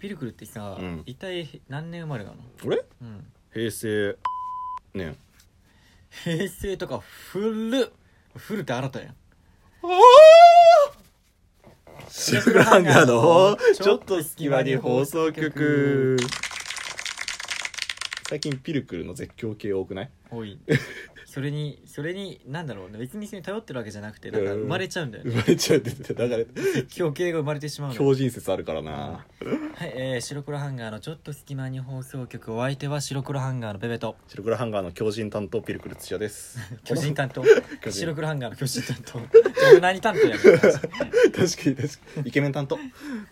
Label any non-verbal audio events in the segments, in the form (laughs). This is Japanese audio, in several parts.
ピルクルってさ、うん。一体何年生まれなの？俺うん。平成ね。平成とか古っ。古って新たやん。シクランガーの。ちょっと隙間に放送局。最近ピルクルの絶叫系多くない？多い。それにそれになんだろうね。別にそれに頼ってるわけじゃなくてなんか生まれちゃうんだよね。生まれちゃうって言ってだから。狂系が生まれてしまうの。よ強靭説あるからな。はい、えー、白黒ハンガーのちょっと隙間に放送局お相手は白黒ハンガーのベベと。白黒ハンガーの強靭担当ピルクル土屋です。(laughs) 巨人担当。(laughs) 人。白黒ハンガーの巨人担当。俺何担当やねん。確かに確かに。イケメン担当。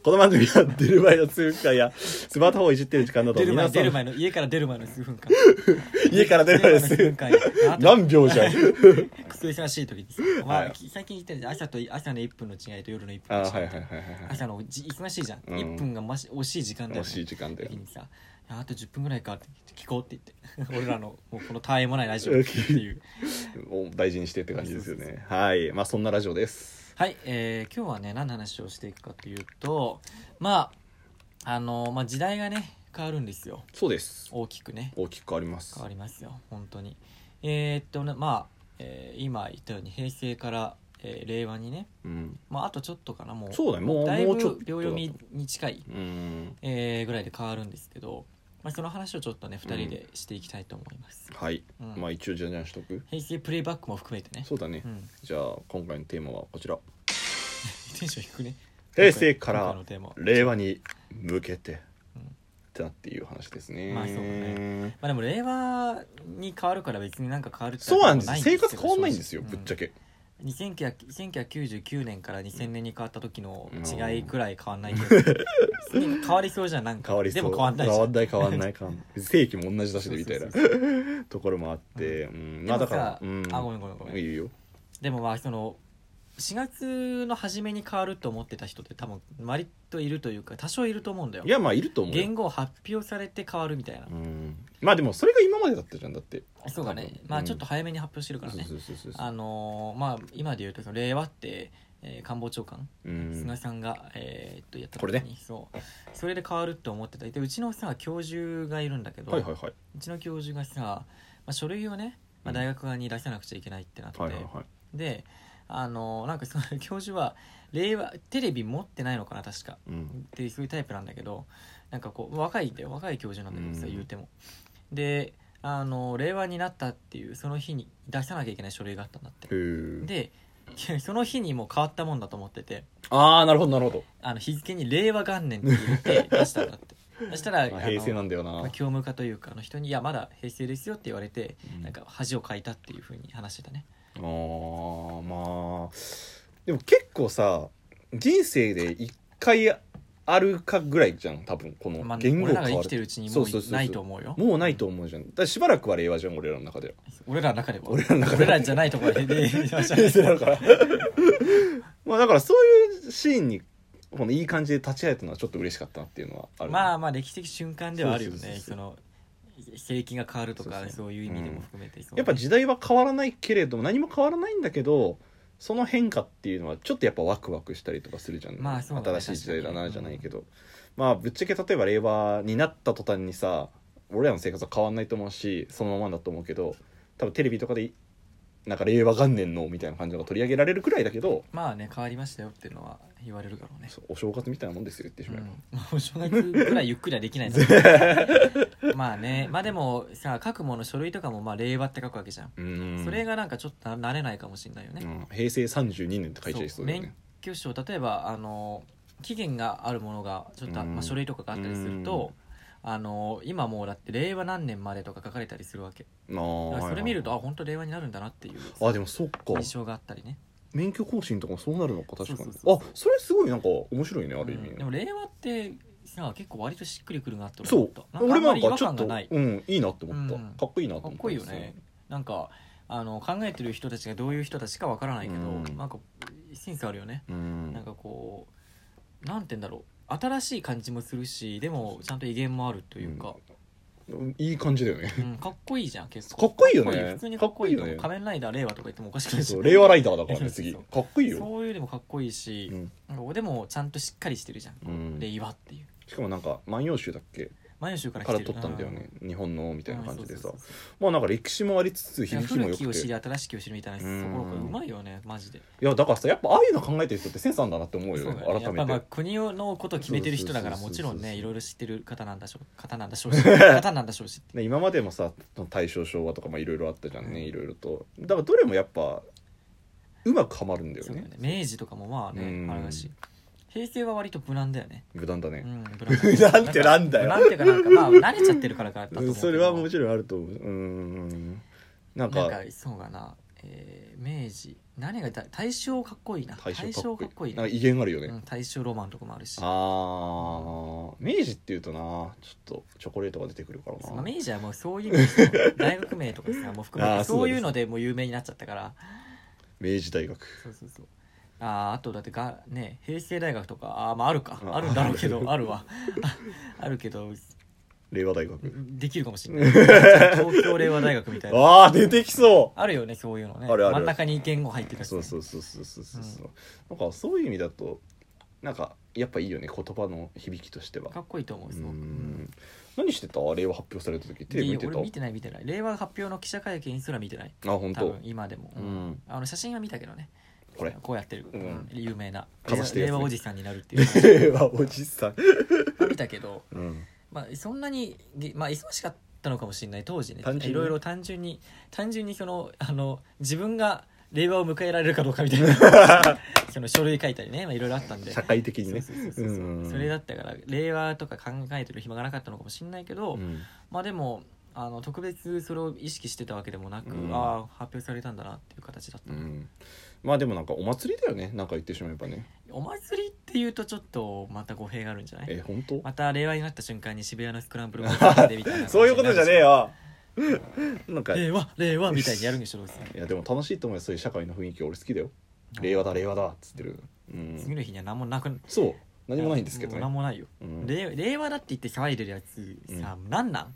この番組は出る前の数分間やスマートフォンをいじってる時間など出る前皆さん出る前の家から出る前の数分間 (laughs) 家から出る前の数出る。分前の数分間や何秒じゃん。クソ忙しい時ですお前、はい。最近言ってる朝と朝の1分の違いと夜の1分あの違いはいはいはい朝のじ忙しいじゃん、うん。1分がまし惜しい時間だよ、惜ね、しい時間だよ時にさあと10分ぐらいかって聞こうって言って。(laughs) 俺らのもうこのたわいもないラジオってい (laughs) う大事にしてって感じですよね。はい。まあそんなラジオです。はい、えー今日はね何の話をしていくかというとまああのまあ時代がね変わるんですよ。そうです。大きくね。大きく変わります。変わりますよ。本当に。えーっとねまあ、えー今言ったように平成から、えー令和にね。うん。まああとちょっとかな。もうそうだね。もうだいぶ秒読みに近い、うん。えーぐらいで変わるんですけど、まあ、その話をちょっとね2人でしていきたいと思います、はい。うん。まあ一応じゃんじゃんしとく？平成プレイバックも含めてね。そうだね。うん。じゃあ今回のテーマはこちら。(laughs) テンション低くね。平成から令和に向けてうんってなっていう話ですね。まあそうだね。まあでも令和に変わるから別になんか変わるってそうなんです生活変わんないんですよぶっちゃけ。うん1900 1999年から2000年に変わった時のうん。違いくらい変わんないけど。変わりそうじゃんなんか。変わりそう。でも変わんない変わんない変わんない変わんない。(laughs) 正規も同じだしねみたいな。(laughs) ところもあって。うん。まあだからさ、うん。あごめんごめんごめん。いいよ。でもまあその4月の初めに変わると思ってた人って多分割といるというか多少いると思うんだよ。いやまあいると思うよ。言語発表されて変わるみたいな、うん。まあでもそれが今までだったじゃんだって。そうだね。まあちょっと早めに発表してるからね、そうそうそうそうあのーまあ今で言うとその令和って、えー官房長官、うん。菅さんが、えーっとやったこれね。時にそう。それで変わるって思ってた。でうちのさ教授がいるんだけど、はいはいはい。うちの教授がさ、まあ、書類をね、まあ、うん。大学側に出さなくちゃいけないってなって、はいはいはい。であのなんかその (laughs) 教授は令和テレビ持ってないのかな確か。うん。っていうそういうタイプなんだけどなんかこう若いんだよ。若い教授なんだけどさ、うん。言うても。であの令和になったっていうその日に出さなきゃいけない書類があったんだって。で (laughs) その日にもう変わったもんだと思ってて。ああなるほどなるほど。あの日付に令和元年って入れて出したんだって。(laughs) そしたら平成なんだよな。まあ、教務課というかあの人に「いやまだ平成ですよ」って言われて、うん。なんか恥をかいたっていうふうに話してたねあーまあ。でも結構さ人生で一回あるかぐらいじゃん多分このまあ、言語俺らが生きてるうちにもそうそうそうそう。うないと思うよ。もうないと思うじゃん。だからしばらくは令和じゃん俺らの中では。俺らの中では俺らの中では。俺らじゃないところでで平成なのから。まあだからそういうシーンにこのいい感じで立ち会えたのはちょっと嬉しかったなっていうのはある。まあまあ歴史的瞬間ではあるよそうそうそうそう。ねその景気が変わるとかそういう意味でも含めて、やっぱ時代は変わらないけれども何も変わらないんだけどその変化っていうのはちょっとやっぱワクワクしたりとかするじゃん、まあそう新しい時代だなじゃないけど、まあぶっちゃけ例えば令和になった途端にさ俺らの生活は変わんないと思うしそのままだと思うけど多分テレビとかでなんか令和元年のみたいな感じのが取り上げられるくらいだけどまあね変わりましたよっていうのは言われるだろうね。そうお正月みたいなもんですよ言ってしまえば、うん。まあお正月ぐらいゆっくりはできないんだけどまあねまあでもさ書くもの書類とかもまあ令和って書くわけじゃん、ん。それがなんかちょっと慣れないかもしれないよね、うん。平成32年って書いちゃいそうだよね免許証例えばあの期限があるものがちょっと、うん。まあ、書類とかがあったりすると、あの今もうだって令和何年までとか書かれたりするわけ。あだーからそれ見ると、はいあ本当令和になるんだなっていうはいあでもそっか。印象があったりね。免許更新とかもそうなるのか確かに。そうそうそうあそれすごいなんか面白いねある意味、うん。でも令和ってさ結構割としっくりくるなってそう思った。俺もなんあんかちょっと感がない。うんいいなって思った、うん。かっこいいなと思った。かっこいいよね。なんかあの考えてる人たちがどういう人たちかわからないけど、うん。なんかセンスあるよね、うん。なんかこうなんて言うんだろう新しい感じもするしでもちゃんと威厳もあるというか、いい感じだよね。うんかっこいいじゃん結構。かっこいいよね。普通にかっこいいとかっこいいよね。仮面ライダー令和とか言ってもおかしくないしそう令和ライダーだからね次。かっこいいよそういうでもかっこいいしう、ん。なんかでもちゃんとしっかりしてるじゃん、うん。令和っていう。しかもなんか「万葉集」だっけ万葉集からから取ったんだよね日本のみたいな感じでさ。まあなんか歴史もありつつ響きも古きを知り新しきを知るみたいなところがうまいよねマジで。やだからさやっぱああいうの考えてる人ってセンスあるんだなって思うよねそうだよねやっぱまあ改めて国のことを決めてる人だからもちろんねいろいろ知ってる方なんだしょう方なんだしょうし方なんだしょうしね今までもさ大正昭和とかまあいろいろあったじゃんねうん。いろいろと。だからどれもやっぱうまくはまるんだよね。明治とかもまあうん。ねあれだし平成は割と無難だよね。無難だね、うん無無難っ (laughs) てなんだよ。無難っていうかなんかまあ慣れちゃってるからかだと思う。けどそれはもちろんあると思う。うんなんかなんかそうかな。えー明治。何がだ大正かっこいいな。大正かっこいい。な。なんか威厳あるよね、うん大正ロマンとかもあるし。あー。明治っていうとなちょっとチョコレートが出てくるからな。まあ明治はもうそういう意味で大学名とかさもう含めてそういうのでもう有名になっちゃったから。明治大学。そうそうそうあーあとだってがね平成大学とかあーまああるか。ああるんだろうけどあるわ。あ (laughs) あるけど令和大学？できるかもしれない。(laughs) 東京令和大学みたいな。ああ出てきそあるよねそういうのね。あるある。真ん中に言語入ってるうやつね。そうそうそうそうそうそう。そうなんかそういう意味だとなんかやっぱいいよね言葉の響きとしては。かっこいいと思ううすごく。ん。何してた？令和発表された時テレビ見てた？見てない見てない。令和発表の記者会見すら見てない。あ本当？今でも、うん。あの写真は見たけどねこれ。こうやってる、うん。有名な。令和おじさんになるっていう。令和おじさん。見たけど。うん。まあそんなにげまあ忙しかったのかもしれない当時ね。いろいろ単純に単純にそのあの自分が令和を迎えられるかどうかみたいな。(laughs) その書類書いたりね、まあ、いろいろあったんで。社会的にね。それだったから令和とか考えてる暇がなかったのかもしれないけど、うん。まあでもあの特別それを意識してたわけでもなく、うん。ああ発表されたんだなっていう形だった、うん。まあでもなんかお祭りだよね。なんか言ってしまえばね。お祭りっていうとちょっとまた語弊があるんじゃない？え本当？また令和になった瞬間に渋谷のスクランブル交差点でみたいな (laughs) そういうことじゃねえよ。(laughs) なんか。い令和令和みたいにやるんでしょどうせ。やでも楽しいと思うよそういう社会の雰囲気俺好きだよ。令和だ令和だっつってる。うん。次の日には何もなくそう。何もないんですけどね。何もないよ、うん。令令和だって言って騒いでるやつさ、う何なん？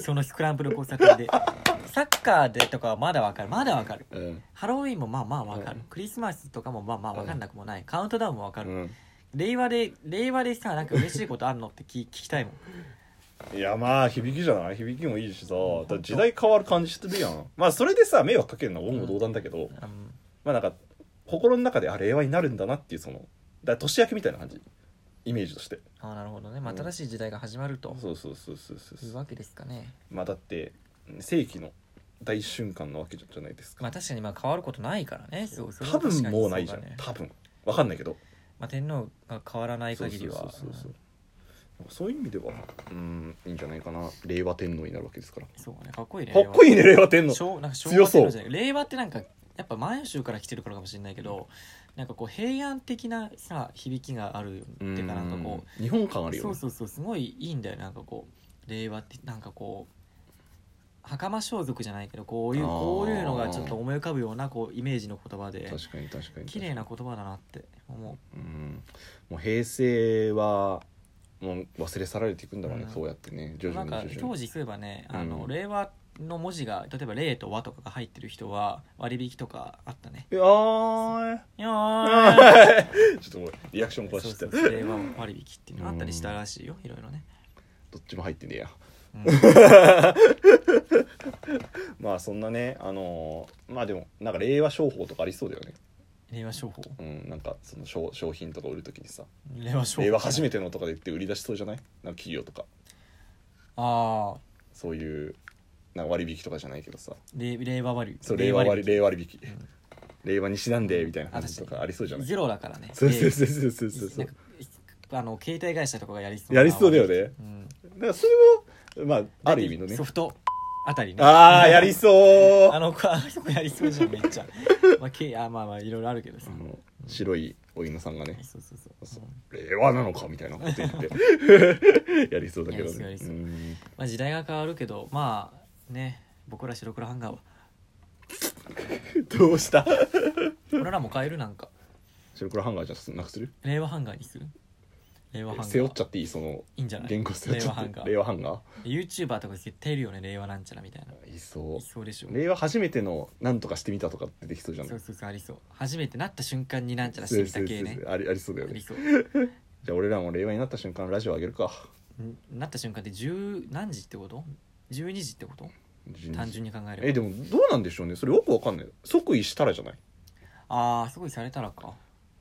そのスクランブル交差点で。(laughs) サッカーでとかはまだわかる。まだわかる。うん。ハロウィンもまあまあわかる、うん。クリスマスとかもまあまあわかんなくもない、カウントダウンもわかる、うん。令和で令和でさなんか嬉しいことあるのって聞聞きたいもん。いやまあ響きじゃない？響きもいいしさ。だから時代変わる感じしてるやん。まあそれでさ迷惑かけるのは言語道断だけど、うん。まあなんか心の中であ令和になるんだなっていうそのだ年明けみたいな感じイメージとして。ああなるほどね、まあ、新しい時代が始まると。そうそうそうそうそういうわけですかね。まあだって世紀の大瞬間なわけじゃないですか。まあ確かにまあ変わることないからね。そう。多分もうないじゃん、ね。多分。わかんないけど。まあ、天皇が変わらない限りは。そうそうそうそうそう。いう意味ではうんいいんじゃないかな。令和天皇になるわけですから。そうね。かっこいいね。かっこいいね令和天皇。強そう。令和ってなんかやっぱ満州から来てるからかもしれないけどなんかこう平安的なさ響きがあるっていうかなんかこうん。日本感あうるよね。そうそうそうすごいいいんだよ。なんかこう令和ってなんかこう袴装束じゃないけどこういうこういうのがちょっと思い浮かぶようなこうイメージの言葉で確かに確かに綺麗な言葉だなって思う。ん。もう平成はもう忘れ去られていくんだろうね、うん。そうやってね徐々に徐々に。当時そういえばねあの、うん。令和の文字が例えば「令」と「和」とかが入ってる人は割引とかあったね。いやーい。いやー (laughs) ちょっともうリアクション壊そうしちゃったそう令和割引っていうのあったりしたらしいよ。いろいろね、どっちも入ってねえや。うん。(laughs) まあそんなねあのーまあでもなんか令和商法とかありそうだよね。令和商法？うんなんかその商商品とか売るときにさ。令和商法。令和初めてのとかで言って売り出しそうじゃない？なんか企業とか。ああそういうなんか割引とかじゃないけどさ。令令和割そう令和割引令和割引、ん。令和にちなんでみたいな感じとかありそうじゃない？ゼロだからね。そうそうそうそう。そうそうなんかあの携帯会社とかがやりそうやりそうだよね。うん。だからそれもまあある意味のね。ソフトあたりね。ああやりそう。あの子あの子やりそうじゃんめっちゃ。まあけあまあまあいろいろあるけどさ。あの白いお犬さんがね。そうそうそう。そう。令和なのかみたいなこと言って。(laughs) やりそうだけどね。まあ時代が変わるけどまあね僕ら白黒ハンガーは。(laughs) どうした？俺らも変えるなんか。白黒ハンガーじゃなくする？令和ハンガーにする？令和ハンガー。背負っちゃっていい？そのいいんじゃない？原稿背負っちゃって。令和ハンガー。YouTuber とか絶対いるよね令和なんちゃらみたいな。ーいそいそうでしょ。う令和初めてのなんとかしてみたとか出てきそうじゃないそうそうそうありそう。初めてなった瞬間になんちゃらしてみた系ね。ありありそうだよね。ありそう。じゃあ俺らも令和になった瞬間ラジオ上げるか。んなった瞬間って10何時ってこと？?12 時ってこと？単純に考えれば。えでもどうなんでしょうね？それよくわかんない。即位したらじゃない？ああすごいされたらか。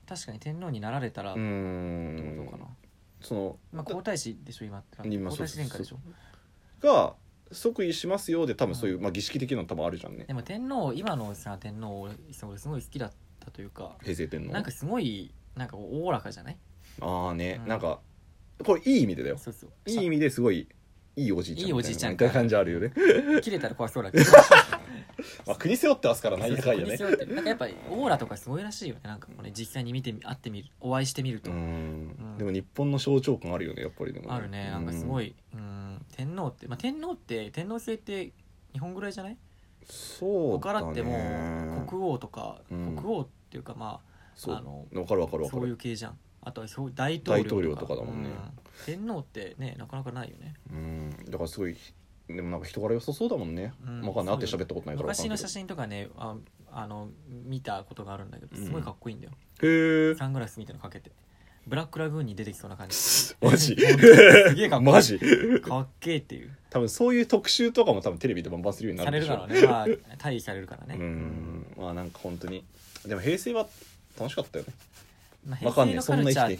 確かに天皇になられたらってんことかな、そのまあ、皇太子でしょ今って。今皇太子殿下でしょ。が即位しますよで多分そういう、まあ、儀式的なの多分あるじゃんね。でも天皇今のさ天皇俺俺すごい好きだったというか平成天皇。なんかすごいなんかおおらかじゃない？ああね、うん。なんかこれいい意味でだよ。いい意味ですごいいいおじいちゃんいいおじいちゃんみたいな感じあるよね、切れたら怖そうだけど。(laughs) まあ、国背負ってますからなんやかんやね。なんかやっぱりオーラとかすごいらしいよね。なんかこれ実際に見てみ会ってみるお会いしてみると、でも日本の象徴感あるよねやっぱりでもあるね。なんかすごいいうん。天皇って、まあ、天皇って天皇制って日本ぐらいじゃない？そう他だね。らってもう国王とか、うん。国王っていうかまそう。あのわかるわかるわかそういうる系じゃんあとはそう大統領とか。大統領とかだもんね。うん。天皇ってねなかなかないよね。うん。だからすごいでもなんか人柄良さそうだもんね、うん。わかんない会って喋ったことないから昔の写真とかねああの見たことがあるんだけどすごいかっこいいんだよ、へえサングラスみたいなのかけて。ブラックラグーンに出てきそうな感じ。(laughs) マジ？(laughs) すげえかっこいい。マジ？かっけえっていう。多分そういう特集とかも多分テレビでバンバンするようになされるでしょ。るからね。まあ退位されるからね。うん。まあなんか本当に。でも平成は楽しかったよね。まあ、わかんねえそんいっぱいい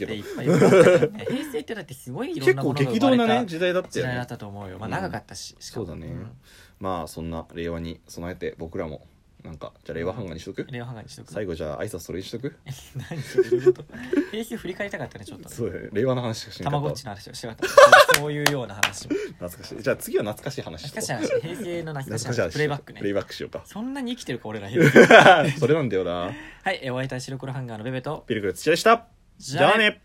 ろいろあったよね平成ってだってすごいいろん結構なものが激動なね時代だったよね時代だったと思うよ。まあうん長かったし、しかも。そうだね。ん。まあそんな令和に備えて僕らもなんかじゃあ令和版画にしとく？令和ハンガーにしとく？最後じゃあ挨拶それにしとく？(laughs) 何それどういうこと？平成振り返りたかったねちょっとね。そうだよね。令和の話しかしなた。たまごっちの話をしてなかった。(laughs) そういうような話。も懐かしい。じゃあ次は懐かしい話し懐かしい話平成の懐かしい懐かしい話。話プレイバックプレイねバックしようか。そんなに生きてるか俺ら。(laughs) それなんだよな。はいえお会いいたい白黒ハンガーのベベと。ピルクル土屋でした。じゃあね